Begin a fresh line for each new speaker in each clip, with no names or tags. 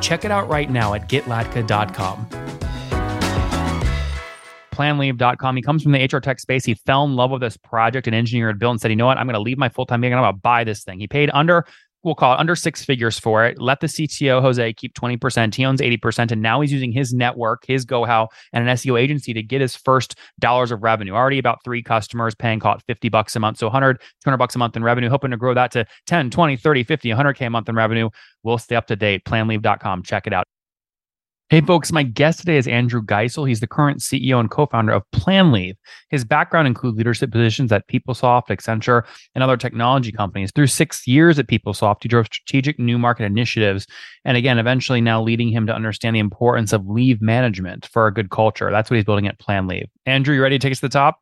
Check it out right now at getlatka.com. Planleave.com. He comes from the HR tech space. He fell in love with this project and engineered built and said, you know what? I'm going to leave my full time gig and I'm going to buy this thing. He paid under, we'll call it under six figures for it. Let the CTO, Jose, keep 20%. He owns 80%. And now he's using his network, his go how, and an SEO agency to get his first dollars of revenue. Already about three customers paying, call it 50 bucks a month. So 100, 200 bucks a month in revenue, hoping to grow that to 10, 20, 30, 50, 100K a month in revenue. We'll stay up to date. Planleave.com. Check it out. Hey, folks, my guest today is Andrew Geisel. He's the current CEO and co founder of Planleave. His background includes leadership positions at PeopleSoft, Accenture, and other technology companies. Through six years at PeopleSoft, he drove strategic new market initiatives. And again, eventually now leading him to understand the importance of leave management for a good culture. That's what he's building at Planleave. Andrew, you ready to take us to the top?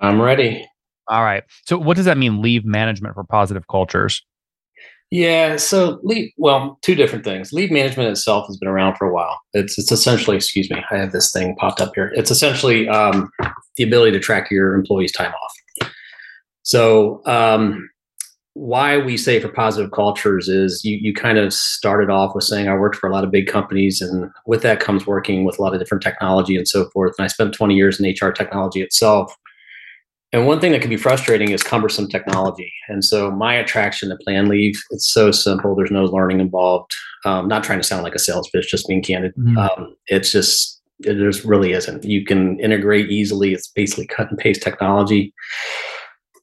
I'm ready.
All right. So, what does that mean, leave management for positive cultures?
Yeah, so leave well, two different things. Leave management itself has been around for a while. It's it's essentially, excuse me, I have this thing popped up here. It's essentially um, the ability to track your employees' time off. So um, why we say for positive cultures is you you kind of started off with saying I worked for a lot of big companies, and with that comes working with a lot of different technology and so forth. And I spent 20 years in HR technology itself. And one thing that can be frustrating is cumbersome technology. And so my attraction to Planleave, it's so simple. There's no learning involved. Um, not trying to sound like a sales pitch, just being candid. Mm-hmm. Um, it's just, it just really isn't. You can integrate easily. It's basically cut and paste technology.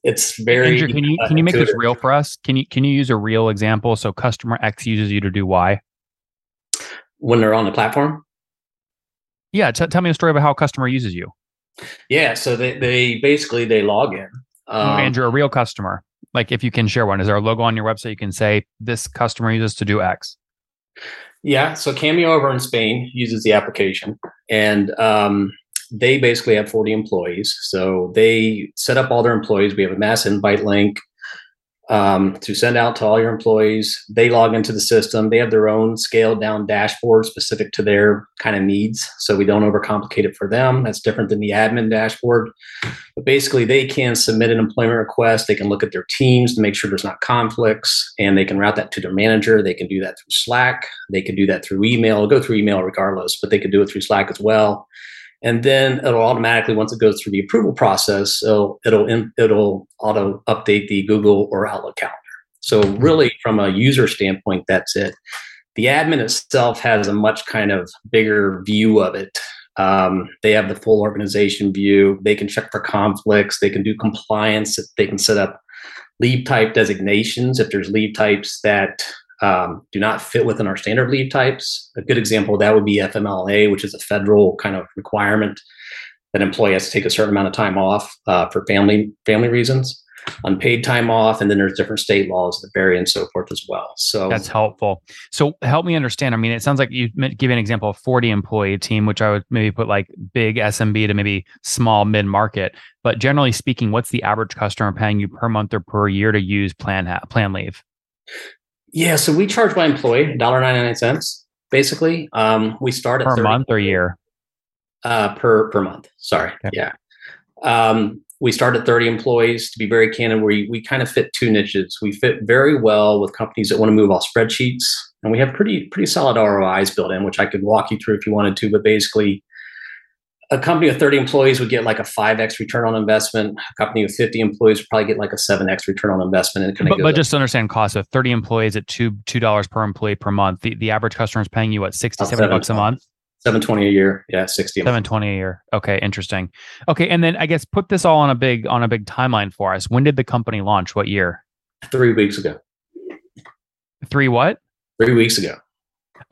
It's very.
Andrew, can you can you make this real for us? Can you can you use a real example? So customer X uses you to do Y.
When they're on the platform.
Yeah, t- tell me a story about how a customer uses you.
Yeah, so they, they basically they log in.
Um, Andrew, a real customer. Like if you can share one, is there a logo on your website you can say this customer uses to do X?
Yeah, so Cameo over in Spain uses the application, and um, they basically have 40 employees. So they set up all their employees. We have a mass invite link um, to send out to all your employees. They log into the system. They have their own scaled down dashboard specific to their kind of needs. So we don't overcomplicate it for them. That's different than the admin dashboard. But basically, they can submit an employment request. They can look at their teams to make sure there's not conflicts, and they can route that to their manager. They can do that through Slack. They can do that through email. Go through email regardless, but they can do it through Slack as well and then it'll automatically once it goes through the approval process it'll it'll it'll auto update the google or outlook calendar. So really from a user standpoint that's it. The admin itself has a much kind of bigger view of it. Um, they have the full organization view. They can check for conflicts. They can do compliance. They can set up leave type designations if there's leave types that um, do not fit within our standard leave types. A good example that would be FMLA, which is a federal kind of requirement that employee has to take a certain amount of time off uh, for family family reasons, unpaid time off, and then there's different state laws that vary and so forth as well. So
that's helpful. So help me understand. I mean, it sounds like you give an example of 40 employee team, which I would maybe put like big SMB to maybe small mid market. But generally speaking, what's the average customer paying you per month or per year to use plan ha- Planleave?
Yeah, so we charge by employee $1.99 basically. Um, we start at
per month or year?
Uh, per per month. Sorry. Okay. Yeah. Um, we start at 30 employees. To be very candid, we we kind of fit two niches. We fit very well with companies that want to move off spreadsheets, and we have pretty pretty solid ROIs built in, which I could walk you through if you wanted to. But basically, a company with 30 employees would get like a 5x return on investment. A company with 50 employees would probably get like a 7x return on investment. And
but, but just to understand cost of 30 employees at two $2 per employee per month, the, the average customer is paying you what, 60, 70 bucks a month?
720 a year. Yeah, 60.
720 a year. Okay, interesting. Okay, and then I guess put this all on a big on a big timeline for us. When did the company launch? What year?
3 weeks ago.
3 what?
3 weeks ago.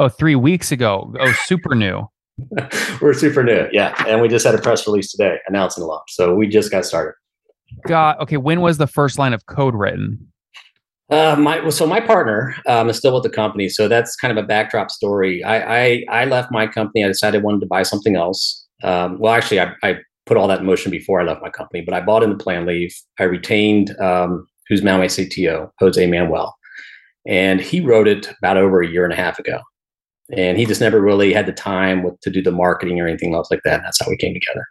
Oh, three weeks ago. Oh, super new.
We're super new, yeah, and we just had a press release today announcing the launch. So we just got started.
Got okay. When was the first line of code written?
Uh, my so my partner um, is still with the company, so that's kind of a backdrop story. I I, I left my company. I decided I wanted to buy something else. Um, well, actually, I, I put all that in motion before I left my company, but I bought in the Planleave. I retained um, who's now my CTO, Jose Manuel, and he wrote it about over a year and a half ago. And he just never really had the time with, to do the marketing or anything else like that. And that's how we came together.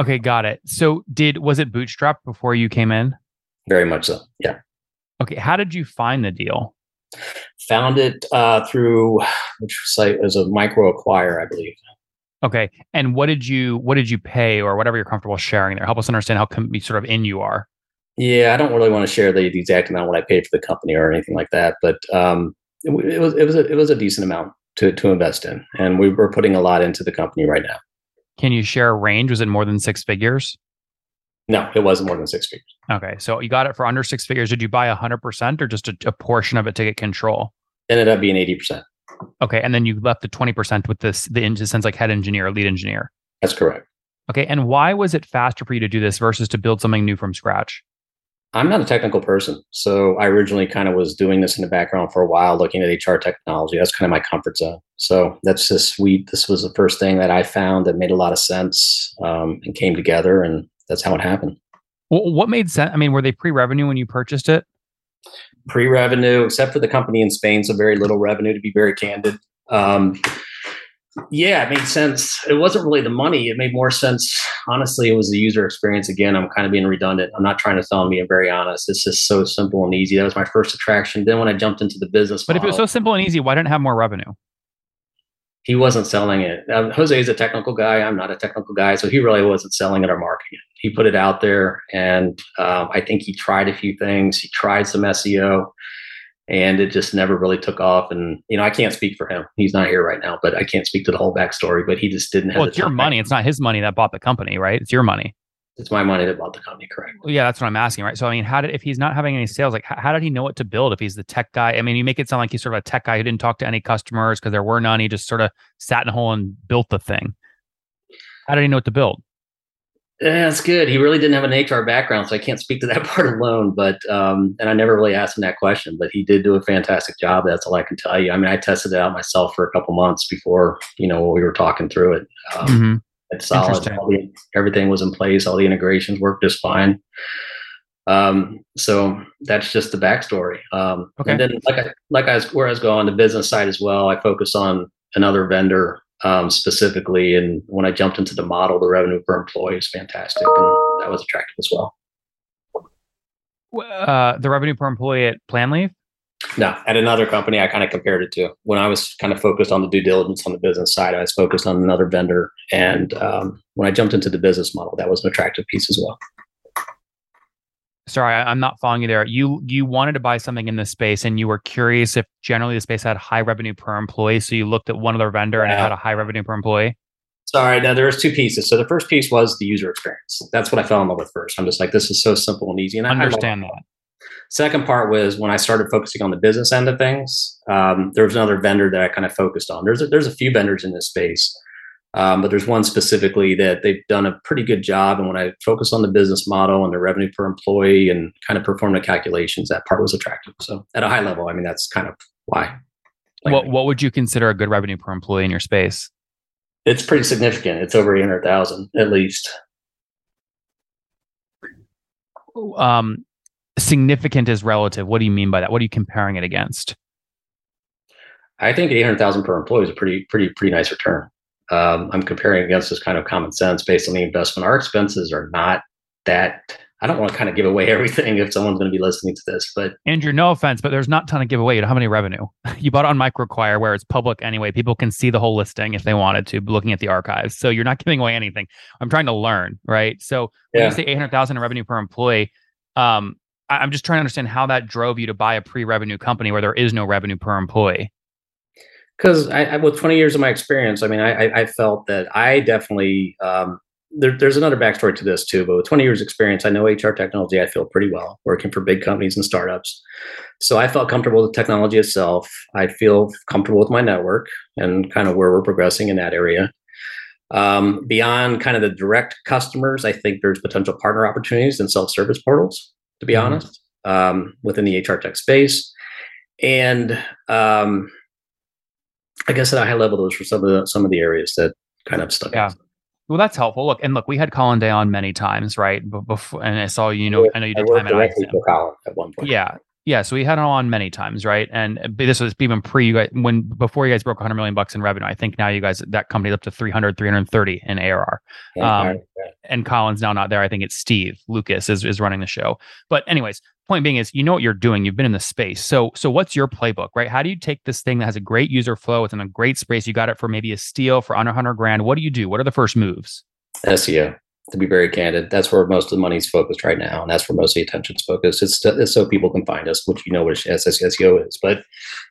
Okay, got it. So, did was it bootstrap before you came in?
Very much so. Yeah.
Okay, how did you find the deal?
Found it uh, through which site was a MicroAcquire, I believe.
Okay, and what did you what did you pay or whatever you're comfortable sharing there? Help us understand how com- we sort of in you are.
Yeah, I don't really want to share the, the exact amount what I paid for the company or anything like that, but um, it, it, was it was a, it was a decent amount to to invest in, and we were putting a lot into the company right now.
Can you share a range? Was it more than six figures?
No, it wasn't more than six figures.
Okay, so you got it for under six figures. Did you buy a hundred percent or just a, a portion of it to get control?
Ended up being eighty percent.
Okay, and then you left the twenty percent with this the sense like head engineer, lead engineer.
That's correct.
Okay, and why was it faster for you to do this versus to build something new from scratch?
I'm not a technical person. So I originally kind of was doing this in the background for a while, looking at HR technology. That's kind of my comfort zone. So that's just we. This was the first thing that I found that made a lot of sense um, and came together, and that's how it happened.
Well, what made sense? I mean, were they pre-revenue when you purchased it?
Pre-revenue, except for the company in Spain, so very little revenue. To be very candid, um, yeah, it made sense. It wasn't really the money. It made more sense. Honestly, it was the user experience. Again, I'm kind of being redundant. I'm not trying to sell me. I'm being very honest. It's just so simple and easy. That was my first attraction. Then when I jumped into the business,
but model, if it was so simple and easy, why didn't it have more revenue?
He wasn't selling it. Um, Jose is a technical guy. I'm not a technical guy, so he really wasn't selling it or marketing it. He put it out there, and um, I think he tried a few things. He tried some SEO and it just never really took off. And you know, I can't speak for him; he's not here right now, but I can't speak to the whole backstory. But he just didn't have.
Well, it's your money. It's not his money that bought the company, right? It's your money.
It's my money that bought the company, correct?
Well, yeah, that's what I'm asking, right? So, I mean, how did if he's not having any sales, like how, how did he know what to build? If he's the tech guy, I mean, you make it sound like he's sort of a tech guy who didn't talk to any customers because there were none. He just sort of sat in a hole and built the thing. How did he know what to build?
Yeah, that's good. He really didn't have an HR background, so I can't speak to that part alone. But um, and I never really asked him that question, but he did do a fantastic job. That's all I can tell you. I mean, I tested it out myself for a couple months before you know we were talking through it. Um, mm-hmm. It's solid. The, everything was in place. All the integrations worked just fine. Um, so that's just the backstory. Um, okay. And then, like I, like I was, where I was going on the business side as well, I focus on another vendor um, specifically. And when I jumped into the model, the revenue per employee is fantastic, and that was attractive as well.
Uh, the revenue per employee at Planleave?
No, at another company, I kind of compared it to when I was kind of focused on the due diligence on the business side. I was focused on another vendor, and um, when I jumped into the business model, that was an attractive piece as well
sorry, I, am not following you there. You you wanted to buy something in this space, and you were curious if generally the space had high revenue per employee. So you looked at one other vendor yeah. and it had a high revenue per employee.
Sorry, now there was two pieces. So the first piece was the user experience. That's what I fell in love with first. I'm just like, this is so simple and easy, and
I understand that.
Second part was when I started focusing on the business end of things. Um, there was another vendor that I kind of focused on. There's a, there's a few vendors in this space um, but there's one specifically that they've done a pretty good job. And when I focus on the business model and the revenue per employee and kind of perform the calculations, that part was attractive. So at a high level, I mean, that's kind of why.
What What would you consider a good revenue per employee in your space?
It's pretty significant. It's over eight hundred thousand at least.
Um, significant is relative. What do you mean by that? What are you comparing it against?
I think eight hundred thousand per employee is a pretty pretty pretty nice return um, I'm comparing against this kind of common sense based on the investment. Our expenses are not that. I don't want to kind of give away everything if someone's going to be listening to this, but
Andrew, no offense, but there's not a ton of giveaway. You don't have any revenue. You bought on MicroAcquire where it's public anyway. People can see the whole listing if they wanted to, looking at the archives. So you're not giving away anything. I'm trying to learn, right? So when yeah. you say 800,000 in revenue per employee, um, I'm just trying to understand how that drove you to buy a pre-revenue company where there is no revenue per employee
because I, I, with 20 years of my experience, I mean, I, I felt that I definitely um, there, there's another backstory to this too. But with 20 years experience, I know HR technology. I feel pretty well working for big companies and startups. So I felt comfortable with the technology itself. I feel comfortable with my network and kind of where we're progressing in that area. Um, beyond kind of the direct customers, I think there's potential partner opportunities and self-service portals. To be mm-hmm. honest, um, within the HR tech space. And um, I guess at a high level, those were some of the some of the areas that kind of stuck
yeah.
out.
Well, that's helpful. Look, and look, we had Colin Day on many times, right? Before, and I saw you know, I know you did time at
iCIMS. Colin at one point.
Yeah, yeah, so we had him on many times, right? And this was even pre you guys when before you guys broke 100 million bucks in revenue. I think now you guys that company's up to 300, 330 in ARR. Um, and Colin's now not there. I think it's Steve Lucas is is running the show. But anyways, point being is you know what you're doing. You've been in the space. So so what's your playbook, right? How do you take this thing that has a great user flow, within a great space, you got it for maybe a steal for under 100 grand. What do you do? What are the first moves?
SEO to be very candid. That's where most of the money's focused right now, and that's where most of the attention's focused. It's, it's so people can find us, which you know what SEO is, but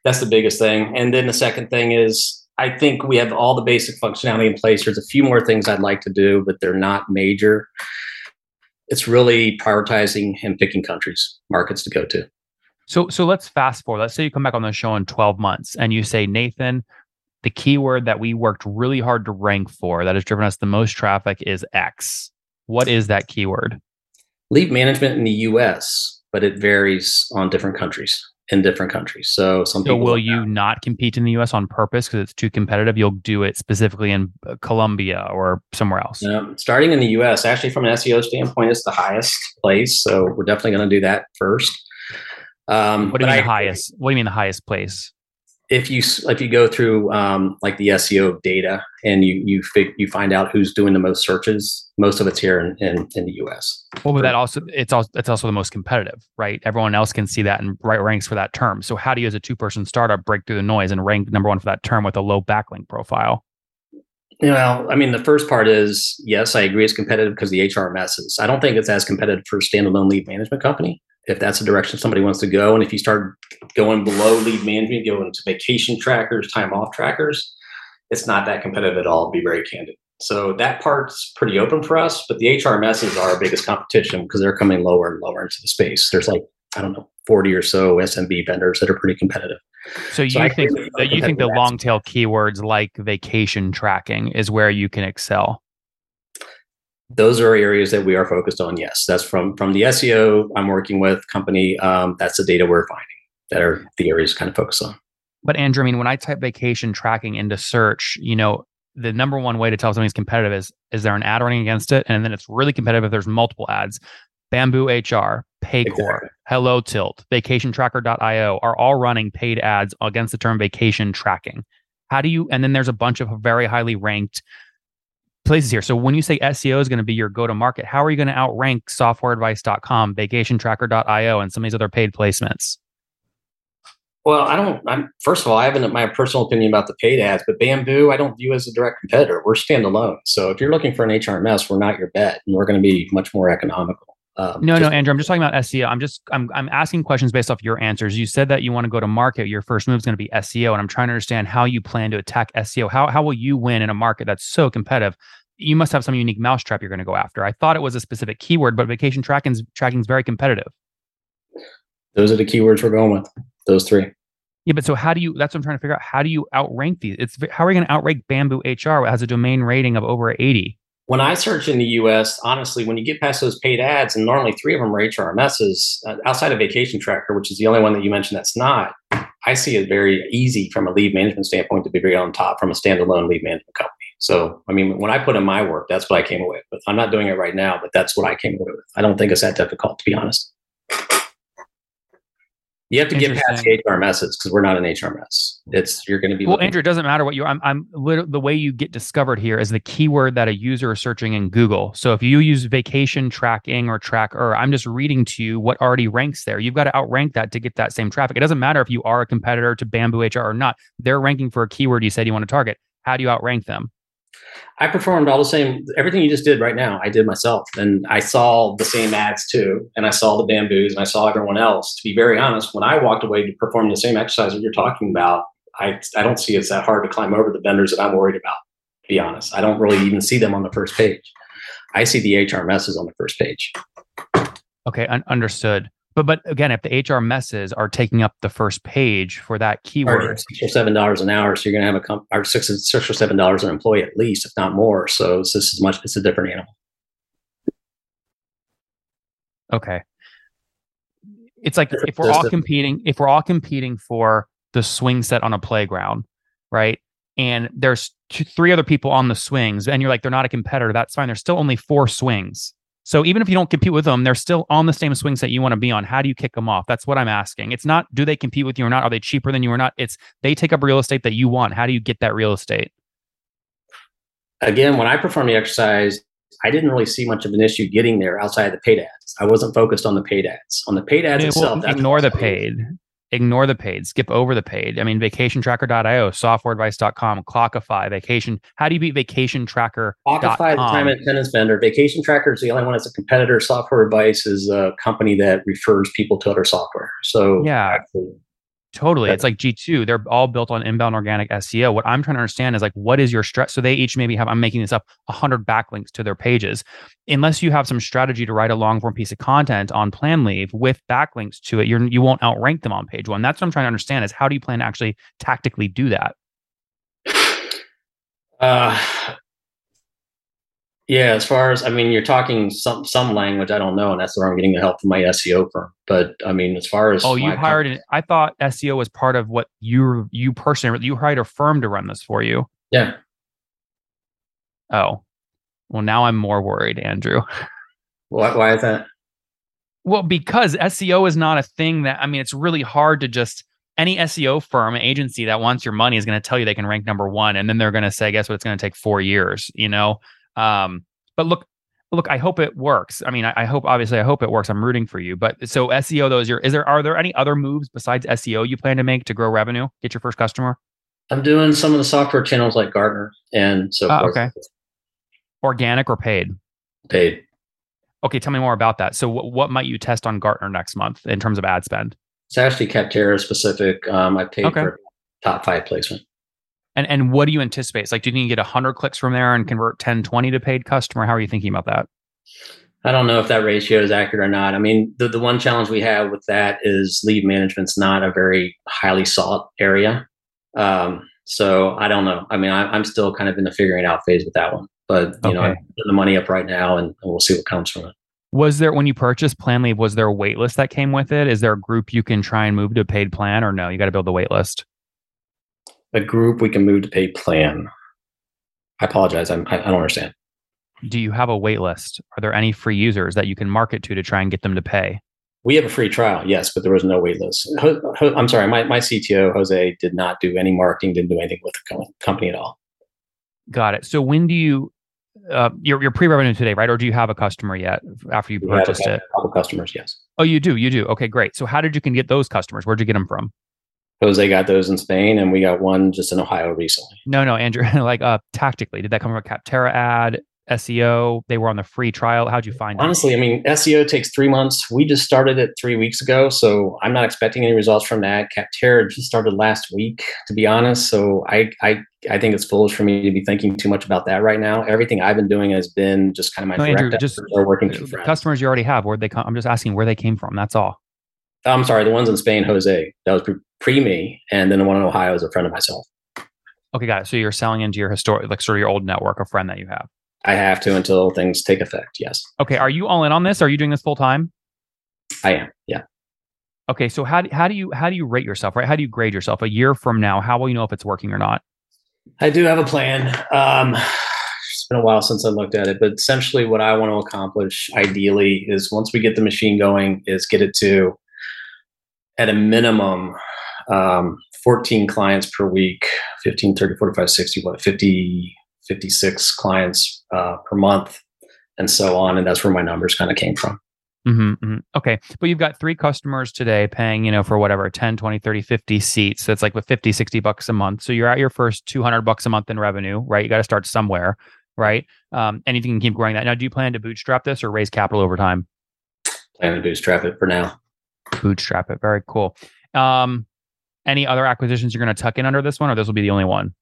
that's the biggest thing. And then the second thing is, I think we have all the basic functionality in place. There's a few more things I'd like to do, but they're not major. It's really prioritizing and picking countries, markets to go to.
So, so let's fast forward. Let's say you come back on the show in 12 months, and you say, Nathan, the keyword that we worked really hard to rank for that has driven us the most traffic is X. What is that keyword?
Leave management in the US, but it varies on different countries in different countries. So some
so will you not compete in the US on purpose because it's too competitive? You'll do it specifically in uh, Colombia or somewhere else.
Um, starting in the US, actually from an SEO standpoint, it's the highest place. So we're definitely going to do that first.
Um, what do you mean I, the highest? What do you mean the highest place?
If you if you go through um, like the SEO data and you you fig, you find out who's doing the most searches, most of it's here in, in, in the US.
Well, but that also it's also it's also the most competitive, right? Everyone else can see that and right ranks for that term. So how do you as a two person startup break through the noise and rank number one for that term with a low backlink profile?
Well, I mean, the first part is yes, I agree it's competitive because the HRMSs. I don't think it's as competitive for a standalone leave management company if that's the direction somebody wants to go. And if you start going below leave management, going to vacation trackers, time off trackers, it's not that competitive at all, to be very candid. So that part's pretty open for us, but the HRMSs are our biggest competition because they're coming lower and lower into the space. There's like, I don't know, 40 or so SMB vendors that are pretty competitive.
So you so think that you think the long tail keywords like vacation tracking is where you can excel?
Those are areas that we are focused on. Yes, that's from from the SEO I'm working with company. Um, that's the data we're finding that are the areas kind of focus on.
But Andrew, I mean, when I type vacation tracking into search, you know, the number one way to tell something's competitive is is there an ad running against it, and then it's really competitive if there's multiple ads. Bamboo HR, Paycor, exactly. Hello Tilt, VacationTracker.io are all running paid ads against the term vacation tracking. How do you? And then there's a bunch of very highly ranked places here. So when you say SEO is going to be your go to market, how are you going to outrank softwareadvice.com, vacationtracker.io, and some of these other paid placements?
Well, I don't. I'm first of all, I haven't my personal opinion about the paid ads, but Bamboo, I don't view as a direct competitor. We're standalone. So if you're looking for an HRMS, we're not your bet, and we're going to be much more economical.
Um, no, no, Andrew. I'm just talking about SEO. I'm just I'm I'm asking questions based off your answers. You said that you want to go to market. Your first move is going to be SEO, and I'm trying to understand how you plan to attack SEO. How how will you win in a market that's so competitive? you must have some unique mousetrap you're going to go after. I thought it was a specific keyword, but vacation tracking tracking is very competitive.
Those are the keywords we're going with. Those three.
Yeah, but so how do you? That's what I'm trying to figure out. How do you outrank these? It's how are you going to outrank Bamboo HR? It has a domain rating of over 80.
When I search in the U.S., honestly, when you get past those paid ads, and normally three of them are HRMSs, uh, outside of Vacation Tracker, which is the only one that you mentioned that's not, I see it very easy from a leave management standpoint to be very on top from a standalone leave management company. So, I mean, when I put in my work, that's what I came away with. I'm not doing it right now, but that's what I came away with. I don't think it's that difficult, to be honest. You have to get past the HRMSs because we're not an HRMS. It's you're going to be.
Well, Andrew, it doesn't matter what you. I'm. I'm. The way you get discovered here is the keyword that a user is searching in Google. So if you use vacation tracking or tracker, I'm just reading to you what already ranks there. You've got to outrank that to get that same traffic. It doesn't matter if you are a competitor to Bamboo HR or not. They're ranking for a keyword you said you want to target. How do you outrank them?
I performed all the same, everything you just did right now, I did myself. And I saw the same ads too. And I saw the bamboos and I saw everyone else. To be very honest, when I walked away to perform the same exercise that you're talking about, I, I don't see it's that hard to climb over the vendors that I'm worried about, to be honest. I don't really even see them on the first page. I see the HRMSs on the first page.
Okay, un- understood. But but again, if the HRMSs are taking up the first page for that keyword,
six or seven dollars an hour, so you're going to have a comp- or six, six or seven dollars an employee at least, if not more. So it's just as much. It's a different animal.
Okay. it's like if we're all competing, if we're all competing for the swing set on a playground, right? And there's two, three other people on the swings, and you're like, they're not a competitor. That's fine. There's still only four swings. So even if you don't compete with them, they're still on the same swings that you want to be on. How do you kick them off? That's what I'm asking. It's not do they compete with you or not? Are they cheaper than you or not? It's they take up real estate that you want. How do you get that real estate?
Again, when I perform the exercise, I didn't really see much of an issue getting there outside of the paid ads. I wasn't focused on the paid ads. On the paid ads itself,
ignore the paid ignore the paid, skip over the paid. I mean, vacationtracker.io, softwareadvice.com, Clockify, vacation. How do you beat vacation tracker?
Clockify, the time and attendance vendor. Vacation tracker is the only one that's a competitor. Software advice is a company that refers people to other software. So
yeah, actually, Totally. It's like G2. They're all built on inbound organic SEO. What I'm trying to understand is like, what is your strat? So they each maybe have, I'm making this up, 100 backlinks to their pages. Unless you have some strategy to write a long form piece of content on plan leave with backlinks to it, you're, you won't outrank them on page one. That's what I'm trying to understand is how do you plan to actually tactically do that?
Uh, yeah, as far as I mean, you're talking some some language I don't know, and that's where I'm getting the help from my SEO firm. But I mean, as far as
oh, you hired company, I thought SEO was part of what you you personally you hired a firm to run this for you.
Yeah.
Oh, well, now I'm more worried, Andrew.
Why, why is that?
Well, because SEO is not a thing that I mean, it's really hard to just any SEO firm, agency that wants your money is going to tell you they can rank number one, and then they're going to say, "Guess what? It's going to take four years." You know, um, but look, look, I hope it works. I mean, I, I, hope obviously I hope it works. I'm rooting for you. But so SEO, though, is your is there are there any other moves besides SEO you plan to make to grow revenue, get your first customer?
I'm doing some of the software channels like Gartner and so uh, forth.
Okay. Organic or paid?
Paid.
Okay, tell me more about that. So, w- what might you test on Gartner next month in terms of ad spend?
It's actually Capterra specific. Um, I paid okay. for top five placement.
And and what do you anticipate? It's like, do you think you get 100 clicks from there and convert 10, 20 to paid customer? How are you thinking about that?
I don't know if that ratio is accurate or not. I mean, the, the one challenge we have with that is leave management's not a very highly sought area. Um, so I don't know. I mean, I, am still kind of in the figuring out phase with that one. But you okay. know, I'm putting the money up right now, and, and we'll see what comes from it.
Was there when you purchased Planleave? Was there a wait list that came with it? Is there a group you can try and move to a paid plan, or no? You got to build the wait list
a group we can move to pay plan. I apologize. I'm, I, I don't understand.
Do you have a wait list? Are there any free users that you can market to to try and get them to pay?
We have a free trial, yes, but there was no wait list. I'm sorry, my, my CTO, Jose, did not do any marketing, didn't do anything with the company at all.
Got it. So when do you, uh, you're, you're pre-revenue today, right? Or do you have a customer yet after you we purchased it?
A couple customers, yes.
Oh, you do, you do. Okay, great. So how did you can get those customers? Where'd you get them from?
Jose got those in Spain, and we got one just in Ohio recently.
No, no, Andrew. like uh, tactically, did that come from a Capterra ad? SEO? They were on the free trial. How'd you find it? Honestly?
I mean, SEO takes three months. We just started it three weeks ago, so I'm not expecting any results from that. Capterra just started last week, to be honest. So I, I, I think it's foolish for me to be thinking too much about that right now. Everything I've been doing has been just kind of my no,
direct Andrew, just or working customers you already have. Where they come? I'm just asking where they came from. That's all.
I'm sorry, the ones in Spain, Jose. That was pre me, and then the one in Ohio is a friend of myself.
Okay, got it. So you're selling into your historic, like sort of your old network, a friend that you have.
I have to until things take effect. Yes.
Okay. Are you all in on this? Are you doing this full time?
I am. Yeah.
Okay. So how do, how do you how do you rate yourself? Right? How do you grade yourself a year from now? How will you know if it's working or not?
I do have a plan. Um, it's been a while since I looked at it, but essentially, what I want to accomplish, ideally, is once we get the machine going, is get it to at a minimum um, 14 clients per week 15 30 45 60 what 50 56 clients uh, per month and so on and that's where my numbers kind of came from
mm-hmm, mm-hmm. okay but you've got three customers today paying you know for whatever 10 20 30 50 seats that's like with 50 60 bucks a month so you're at your first 200 bucks a month in revenue right you got to start somewhere right um, and you can keep growing that now do you plan to bootstrap this or raise capital over time
plan to bootstrap it for now
bootstrap it. Very cool. Um, any other acquisitions you're going to tuck in under this one, or this will be the only one?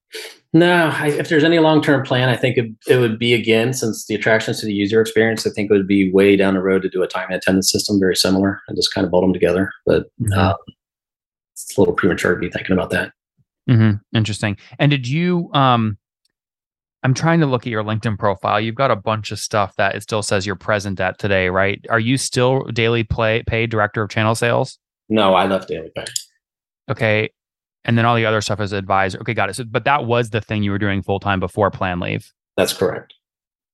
No, I, if there's any long term plan, I think it, it, would be again, since the attractions to the user experience, I think it would be way down the road to do a time and attendance system very similar and just kind of bolt them together. But mm-hmm. uh, it's a little premature to be thinking about that.
Mm-hmm. Interesting. And did you, um, I'm trying to look at your LinkedIn profile. You've got a bunch of stuff that it still says you're present at today, right? Are you still daily play pay director of channel sales?
No, I left DailyPay.
Okay. And then all the other stuff as advisor. Okay, got it. So, but that was the thing you were doing full time before Planleave.
That's correct.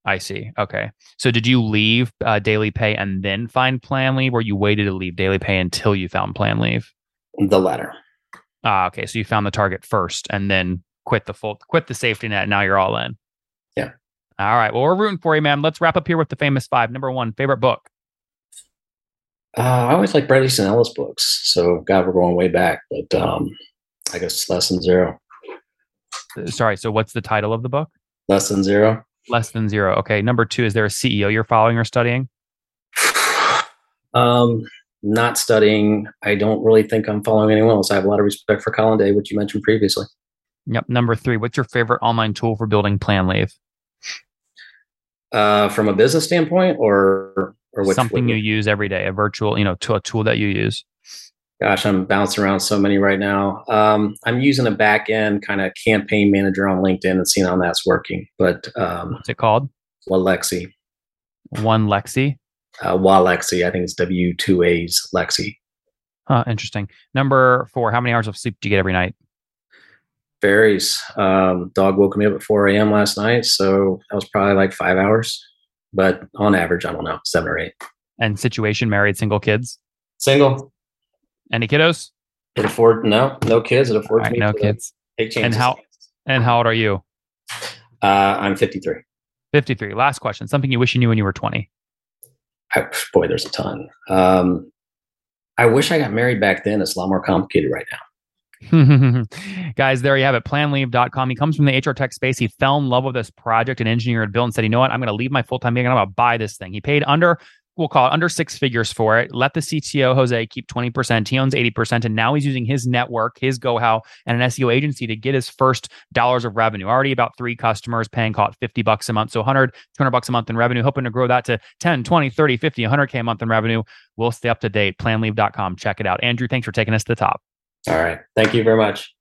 I see. Okay. So did you leave uh, DailyPay and then find Planleave, or you waited to leave DailyPay until you found Planleave?
The latter.
Ah, okay. So you found the target first and then quit the full quit the safety net. Now you're all in.
Yeah.
All right. Well, we're rooting for you, man. Let's wrap up here with the famous five. Number one, favorite book.
Uh, I always like Bret Easton Ellis books. So God, we're going way back, but um, I guess less than zero.
Uh, Sorry. So what's the title of the book?
Less than zero.
Less than zero. Okay. Number two, is there a CEO you're following or studying?
um, not studying. I don't really think I'm following anyone else. I have a lot of respect for Colin Day, which you mentioned previously.
Yep. Number three, what's your favorite online tool for building Planleave?
Uh, from a business standpoint, or or which,
Something you use every day, a virtual, you know, to a tool that you use.
Gosh, I'm bouncing around so many right now. Um, I'm using a back end kind of campaign manager on LinkedIn and seeing how that's working. But um,
What's it called?
Waalaxy,
One Lexi.
uh, Waalaxy, I think it's W two A's Lexi.
Huh, interesting. Number four, how many hours of sleep do you get every night?
Varies. Um, dog woke me up at 4 a.m. last night, so that was probably like five hours. But on average, I don't know, seven or eight.
And situation, married, single kids?
Single.
Any kiddos?
It afford no no kids. It affords
right,
me
no kids.
take chances.
how- And how old are you?
Uh, I'm 53.
53. Last question. Something you wish you knew when you were 20.
I, boy, there's a ton. Um, I wish I got married back then. It's a lot more complicated right now.
Guys, there you have it. Planleave.com. He comes from the HR tech space. He fell in love with this project and engineer had built and said, you know what? I'm going to leave my full time gig and I'm going to buy this thing. He paid under, we'll call it under six figures for it. Let the CTO, Jose, keep 20%. He owns 80%. And now he's using his network, his go how, and an SEO agency to get his first dollars of revenue. Already about three customers paying, call it 50 bucks a month. So 100, 200 bucks a month in revenue, hoping to grow that to 10, 20, 30, 50, 100K a month in revenue. We'll stay up to date. Planleave.com. Check it out. Andrew, thanks for taking us to the top.
All right. Thank you very much.